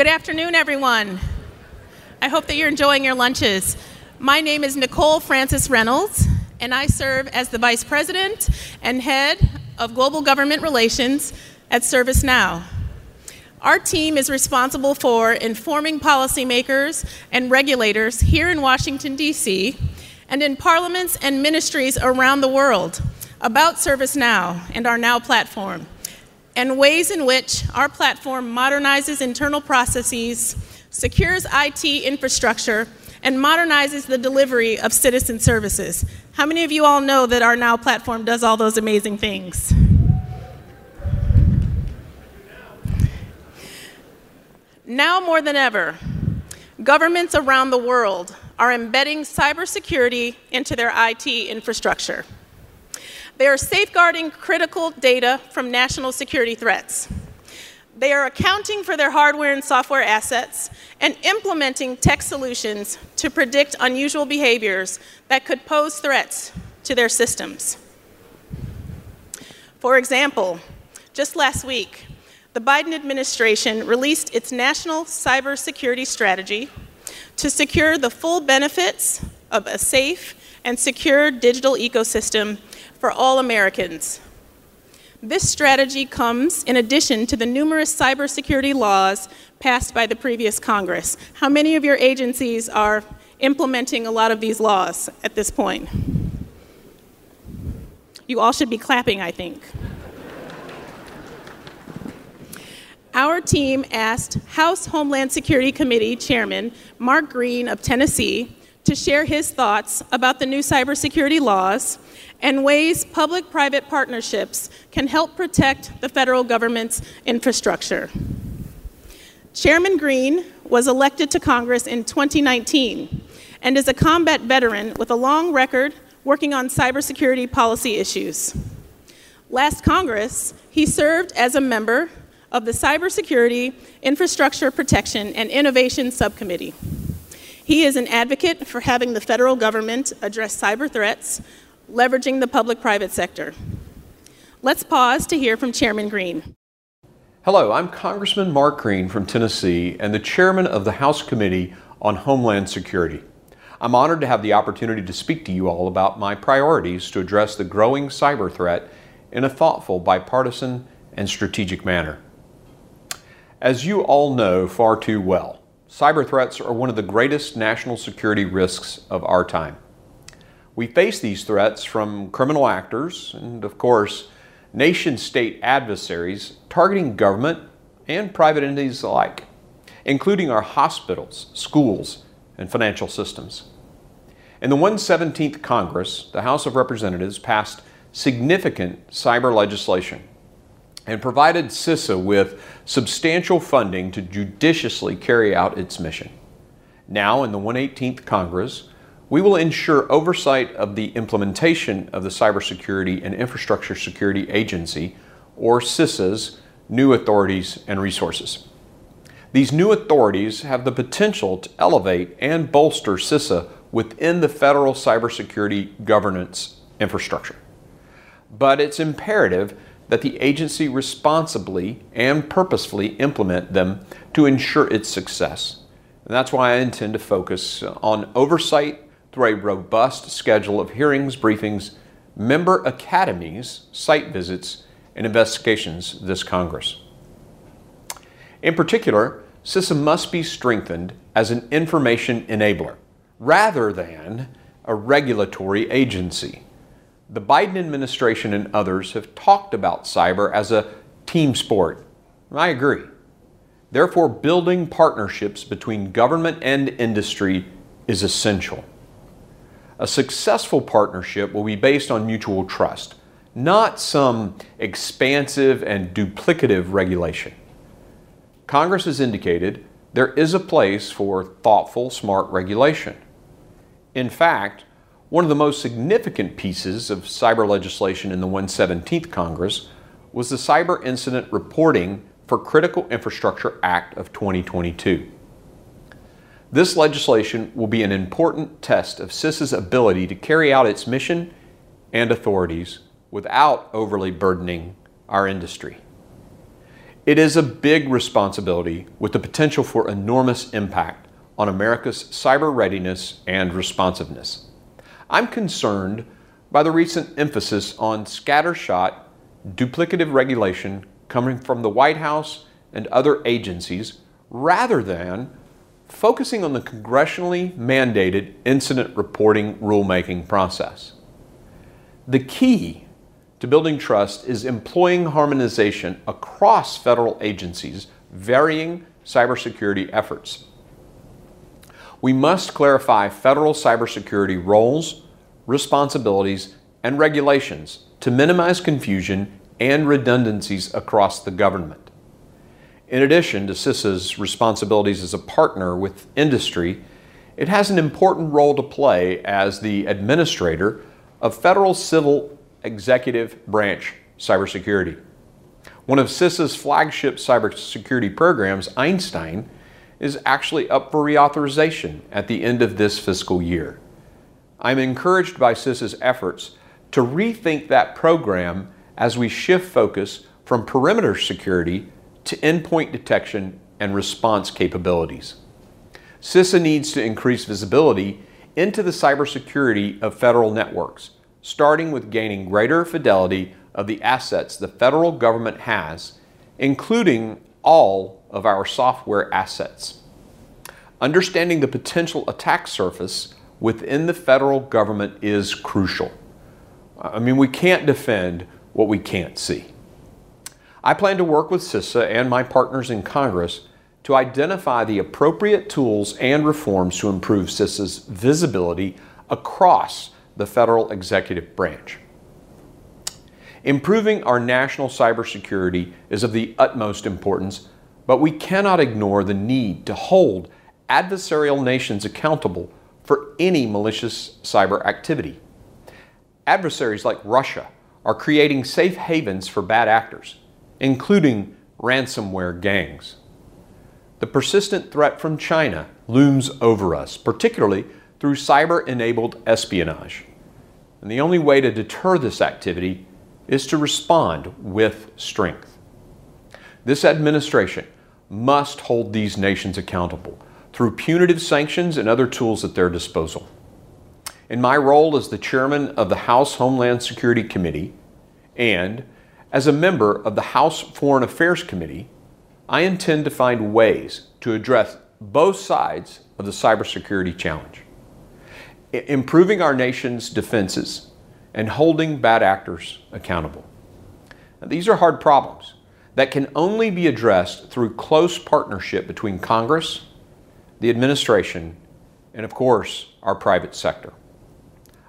Good afternoon, everyone. I hope that you're enjoying your lunches. My name is Nichole Francis Reynolds, and I serve as the Vice President and Head of Global Government Relations at ServiceNow. Our team is responsible for informing policymakers and regulators here in Washington, D.C., and in parliaments and ministries around the world about ServiceNow and our Now platform, and ways in which our platform modernizes internal processes, secures IT infrastructure, and modernizes the delivery of citizen services. How many of you all know that our Now platform does all those amazing things? Now more than ever, governments around the world are embedding cybersecurity into their IT infrastructure. They are safeguarding critical data from national security threats. They are accounting for their hardware and software assets and implementing tech solutions to predict unusual behaviors that could pose threats to their systems. For example, just last week, the Biden administration released its national cybersecurity strategy to secure the full benefits of a safe and secure digital ecosystem for all Americans. This strategy comes in addition to the numerous cybersecurity laws passed by the previous Congress. How many of your agencies are implementing a lot of these laws at this point? You all should be clapping, I think. Our team asked House Homeland Security Committee Chairman Mark Green of Tennessee to share his thoughts about the new cybersecurity laws and ways public private partnerships can help protect the federal government's infrastructure. Chairman Green was elected to Congress in 2019 and is a combat veteran with a long record working on cybersecurity policy issues. Last Congress, he served as a member of the Cybersecurity, Infrastructure Protection, and Innovation Subcommittee. He is an advocate for having the federal government address cyber threats, leveraging the public private sector. Let's pause to hear from Chairman Green. Hello, I'm Congressman Mark Green from Tennessee and the chairman of the House Committee on Homeland Security. I'm honored to have the opportunity to speak to you all about my priorities to address the growing cyber threat in a thoughtful, bipartisan, and strategic manner. As you all know far too well, cyber threats are one of the greatest national security risks of our time. We face these threats from criminal actors and, of course, nation state adversaries targeting government and private entities alike, including our hospitals, schools, and financial systems. In the 117th Congress, the House of Representatives passed significant cyber legislation and provided CISA with substantial funding to judiciously carry out its mission. Now, in the 118th Congress, we will ensure oversight of the implementation of the Cybersecurity and Infrastructure Security Agency, or CISA's, new authorities and resources. These new authorities have the potential to elevate and bolster CISA within the federal cybersecurity governance infrastructure. But it's imperative that the agency responsibly and purposefully implement them to ensure its success. And that's why I intend to focus on oversight through a robust schedule of hearings, briefings, member academies, site visits, and investigations this Congress. In particular, CISA must be strengthened as an information enabler rather than a regulatory agency. The Biden administration and others have talked about cyber as a team sport. I agree. Therefore, building partnerships between government and industry is essential. A successful partnership will be based on mutual trust, not some expansive and duplicative regulation. Congress has indicated there is a place for thoughtful, smart regulation. In fact, one of the most significant pieces of cyber legislation in the 117th Congress was the Cyber Incident Reporting for Critical Infrastructure Act of 2022. This legislation will be an important test of CISA's ability to carry out its mission and authorities without overly burdening our industry. It is a big responsibility with the potential for enormous impact on America's cyber readiness and responsiveness. I'm concerned by the recent emphasis on scattershot, duplicative regulation coming from the White House and other agencies rather than focusing on the congressionally mandated incident reporting rulemaking process. The key to building trust is employing harmonization across federal agencies' varying cybersecurity efforts. We must clarify federal cybersecurity roles, responsibilities, and regulations to minimize confusion and redundancies across the government. In addition to CISA's responsibilities as a partner with industry, it has an important role to play as the administrator of federal civil executive branch cybersecurity. One of CISA's flagship cybersecurity programs, Einstein, is actually up for reauthorization at the end of this fiscal year. I'm encouraged by CISA's efforts to rethink that program as we shift focus from perimeter security to endpoint detection and response capabilities. CISA needs to increase visibility into the cybersecurity of federal networks starting with gaining greater fidelity of the assets the federal government has, including all of our software assets. Understanding the potential attack surface within the federal government is crucial. I mean, we can't defend what we can't see. I plan to work with CISA and my partners in Congress to identify the appropriate tools and reforms to improve CISA's visibility across the federal executive branch. Improving our national cybersecurity is of the utmost importance, but we cannot ignore the need to hold adversarial nations accountable for any malicious cyber activity. Adversaries like Russia are creating safe havens for bad actors, including ransomware gangs. The persistent threat from China looms over us, particularly through cyber enabled espionage. And the only way to deter this activity is to respond with strength. This administration must hold these nations accountable through punitive sanctions and other tools at their disposal. In my role as the chairman of the House Homeland Security Committee and as a member of the House Foreign Affairs Committee, I intend to find ways to address both sides of the cybersecurity challenge improving our nation's defenses and holding bad actors accountable. Now, these are hard problems that can only be addressed through close partnership between Congress, the administration, and of course, our private sector.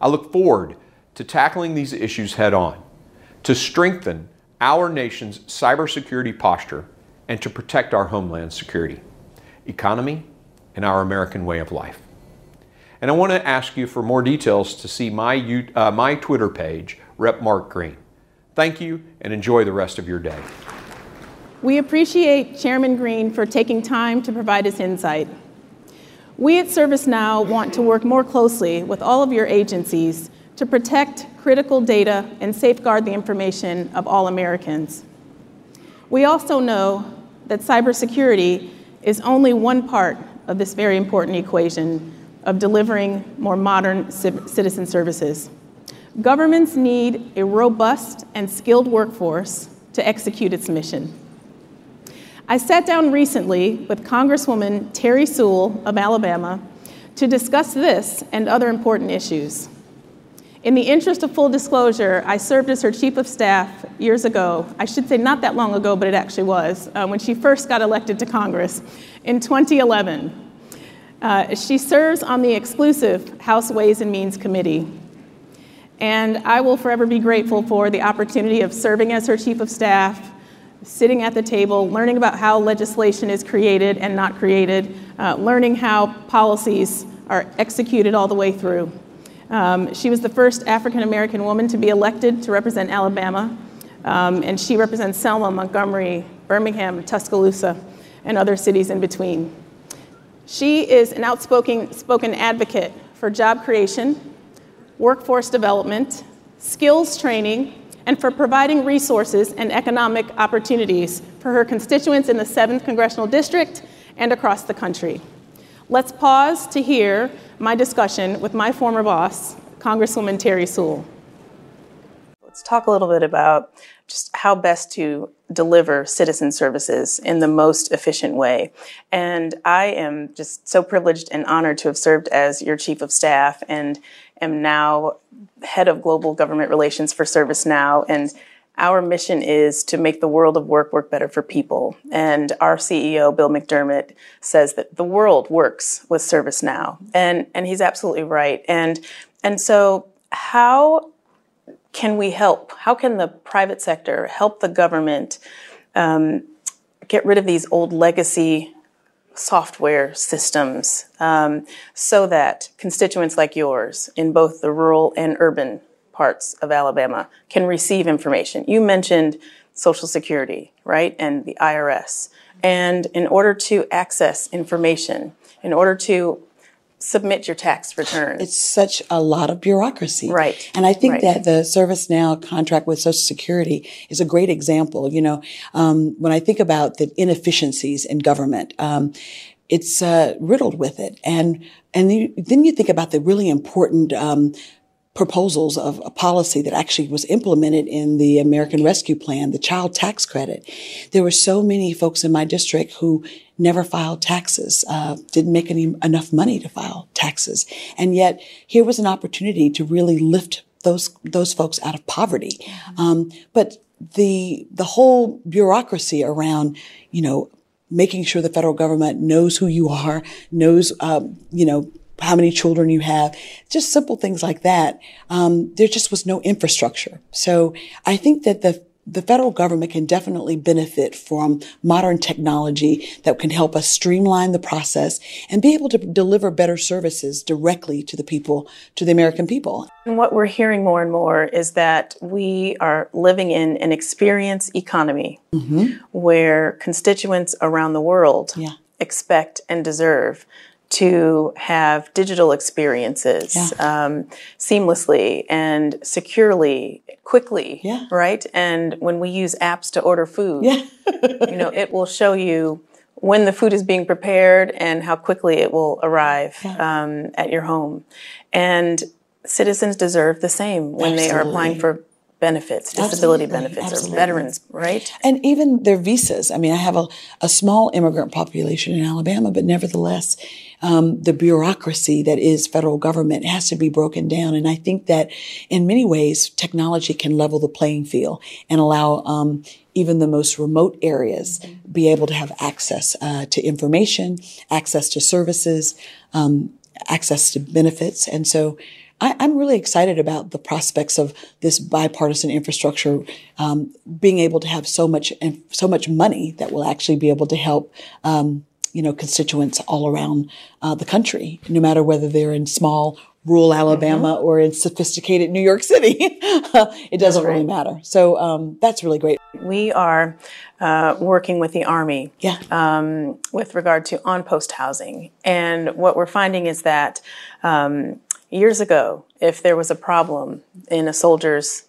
I look forward to tackling these issues head on to strengthen our nation's cybersecurity posture and to protect our homeland security, economy, and our American way of life. And I want to ask you for more details to see my, uh, my Twitter page, Rep Mark Green. Thank you and enjoy the rest of your day. We appreciate Chairman Green for taking time to provide his insight. We at ServiceNow want to work more closely with all of your agencies to protect critical data and safeguard the information of all Americans. We also know that cybersecurity is only one part of this very important equation of delivering more modern citizen services. Governments need a robust and skilled workforce to execute its mission. I sat down recently with Congresswoman Terri Sewell of Alabama to discuss this and other important issues. In the interest of full disclosure, I served as her chief of staff years ago. I should say not that long ago, but it actually was, uh, when she first got elected to Congress in 2011. Uh, she serves on the exclusive House Ways and Means Committee. And I will forever be grateful for the opportunity of serving as her chief of staff, sitting at the table, learning about how legislation is created and not created, uh, learning how policies are executed all the way through. Um, she was the first African American woman to be elected to represent Alabama, um, and she represents Selma, Montgomery, Birmingham, Tuscaloosa, and other cities in between. She is an outspoken spoken advocate for job creation, workforce development, skills training, and for providing resources and economic opportunities for her constituents in the 7th Congressional District and across the country. Let's pause to hear my discussion with my former boss, Congresswoman Terri Sewell. Let's talk a little bit about just how best to deliver citizen services in the most efficient way. And I am just so privileged and honored to have served as your chief of staff and am now head of global government relations for ServiceNow. And our mission is to make the world of work work better for people. And our CEO, Bill McDermott, says that the world works with ServiceNow. And, and he's absolutely right. And, and so how can we help? How can the private sector help the government um, get rid of these old legacy software systems um, so that constituents like yours in both the rural and urban parts of Alabama can receive information. You mentioned Social Security, right, and the IRS. And in order to access information, in order to submit your tax return. It's such a lot of bureaucracy. Right. And I think right. that the ServiceNow contract with Social Security is a great example. You know, um, when I think about the inefficiencies in government, um, it's uh, riddled with it. And and then you think about the really important um, proposals of a policy that actually was implemented in the American Rescue Plan, the child tax credit. There were so many folks in my district who never filed taxes, uh, didn't make any enough money to file taxes, and yet here was an opportunity to really lift those those folks out of poverty. Mm-hmm. Um, but the the whole bureaucracy around, you know, making sure the federal government knows who you are, knows, um, you know, how many children you have, just simple things like that. Um, there just was no infrastructure. So I think that the the federal government can definitely benefit from modern technology that can help us streamline the process and be able to deliver better services directly to the people, to the American people. And what we're hearing more and more is that we are living in an experience economy mm-hmm. where constituents around the world yeah. expect and deserve to have digital experiences yeah. um, seamlessly and securely, quickly, yeah. right? And when we use apps to order food, yeah. you know, it will show you when the food is being prepared and how quickly it will arrive um, at your home. And citizens deserve the same when Absolutely. they are applying for benefits, disability Absolutely. benefits, Absolutely. or veterans, right? And even their visas. I mean, I have a, a small immigrant population in Alabama, but nevertheless, um, the bureaucracy that is federal government has to be broken down. And I think that in many ways, technology can level the playing field and allow um, even the most remote areas mm-hmm. be able to have access uh, to information, access to services, um, access to benefits. And so I, am really excited about the prospects of this bipartisan infrastructure um, being able to have so much so much money that will actually be able to help um, you know constituents all around uh, the country, no matter whether they're in small rural Alabama mm-hmm. or in sophisticated New York City. it doesn't right. really matter. So um, that's really great. We are uh, working with the Army yeah. um, with regard to on post housing. And what we're finding is that um, years ago, if there was a problem in a soldier's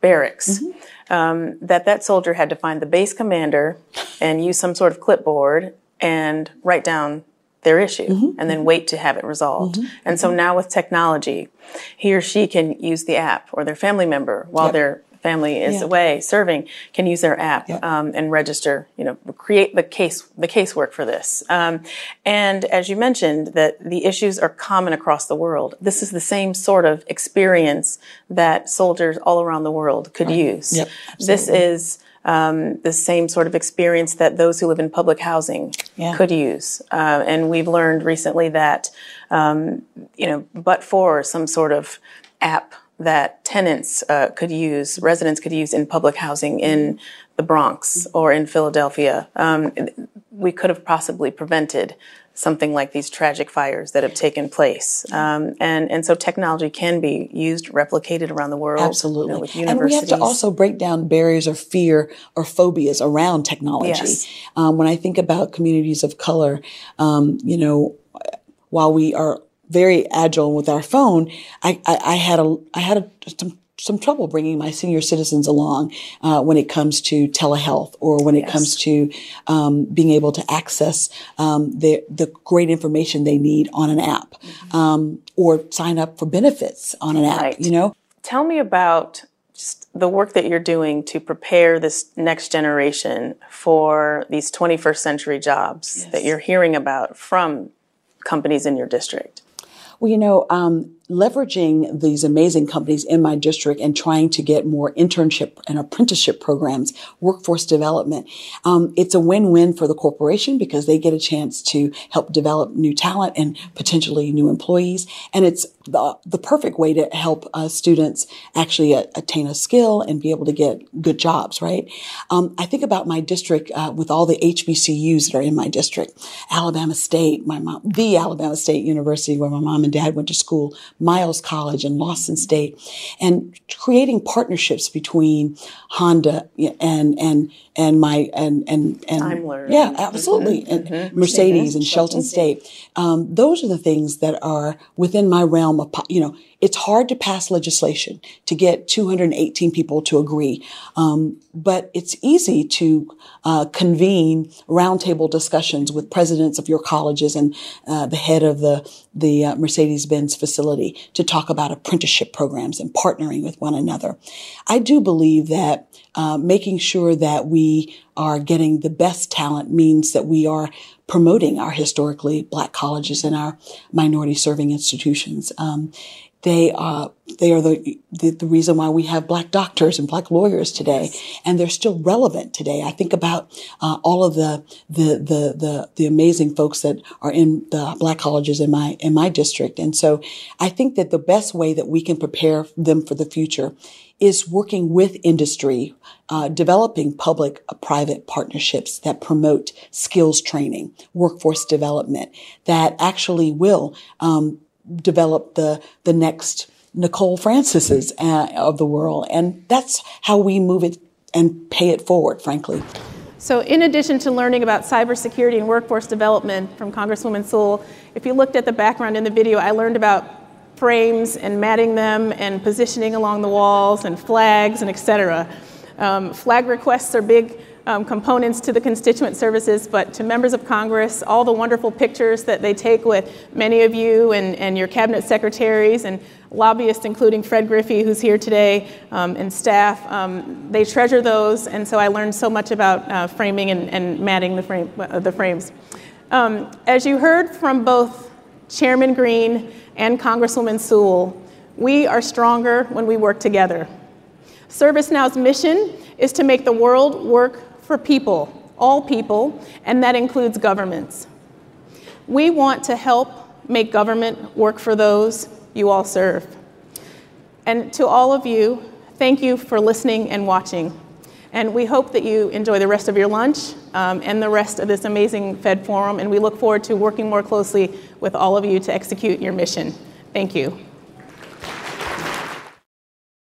barracks, mm-hmm. um, that that soldier had to find the base commander and use some sort of clipboard and write down their issue mm-hmm. and then wait to have it resolved. Mm-hmm. And so now with technology, he or she can use the app or their family member while yep. they're family is yeah. away serving can use their app yeah. um, and register you know create the case the casework for this um, and as you mentioned that the issues are common across the world this is the same sort of experience that soldiers all around the world could right. use yep, this is um, the same sort of experience that those who live in public housing yeah. could use. Uh, and we've learned recently that, um, you know, but for some sort of app that tenants uh, could use, residents could use in public housing in the Bronx or in Philadelphia. Um, we could have possibly prevented something like these tragic fires that have taken place. Um, and, and so technology can be used, replicated around the world. Absolutely. You know, and we have to also break down barriers of fear or phobias around technology. Yes. Um, when I think about communities of color, um, you know, while we are very agile with our phone, I, I, I had a I had a, some some trouble bringing my senior citizens along uh, when it comes to telehealth or when it yes. comes to um, being able to access um, the, the great information they need on an app mm-hmm. um, or sign up for benefits on an app, right. you know? Tell me about just the work that you're doing to prepare this next generation for these 21st century jobs yes. that you're hearing about from companies in your district. Well, you know, um, leveraging these amazing companies in my district and trying to get more internship and apprenticeship programs, workforce development. Um, it's a win-win for the corporation because they get a chance to help develop new talent and potentially new employees. And it's the, the perfect way to help uh, students actually uh, attain a skill and be able to get good jobs, right? Um, I think about my district uh, with all the HBCUs that are in my district. Alabama State, my mom, the Alabama State University where my mom and dad went to school, Miles College and Lawson State, and creating partnerships between Honda and and and my and and and Daimler. yeah, absolutely, mm-hmm. and mm-hmm. Mercedes and Shelton, Shelton State. Um, those are the things that are within my realm of you know. It's hard to pass legislation to get 218 people to agree, um, but it's easy to uh, convene roundtable discussions with presidents of your colleges and uh, the head of the the uh, Mercedes-Benz facility to talk about apprenticeship programs and partnering with one another. I do believe that uh, making sure that we are getting the best talent means that we are promoting our historically black colleges and our minority serving institutions. Um, they are they are the, the, the reason why we have black doctors and black lawyers today, and they're still relevant today. I think about uh, all of the, the the the the amazing folks that are in the black colleges in my in my district, and so I think that the best way that we can prepare them for the future is working with industry, uh, developing public-private uh, partnerships that promote skills training, workforce development, that actually will um, develop the the next Nichole Francises uh, of the world, and that's how we move it and pay it forward, frankly. So, in addition to learning about cybersecurity and workforce development from Congresswoman Sewell, if you looked at the background in the video, I learned about frames and matting them and positioning along the walls and flags and et cetera. Um, flag requests are big um, components to the constituent services, but to members of Congress, all the wonderful pictures that they take with many of you and, and your cabinet secretaries and lobbyists, including Fred Griffey, who's here today, um, and staff. Um, they treasure those, and so I learned so much about uh, framing and, and, matting the, frame, uh, the frames. Um, as you heard from both Chairman Green and Congresswoman Sewell, we are stronger when we work together. ServiceNow's mission is to make the world work for people, all people, and that includes governments. We want to help make government work for those you all serve. And to all of you, thank you for listening and watching. And we hope that you enjoy the rest of your lunch um, and the rest of this amazing Fed Forum. And we look forward to working more closely with all of you to execute your mission. Thank you.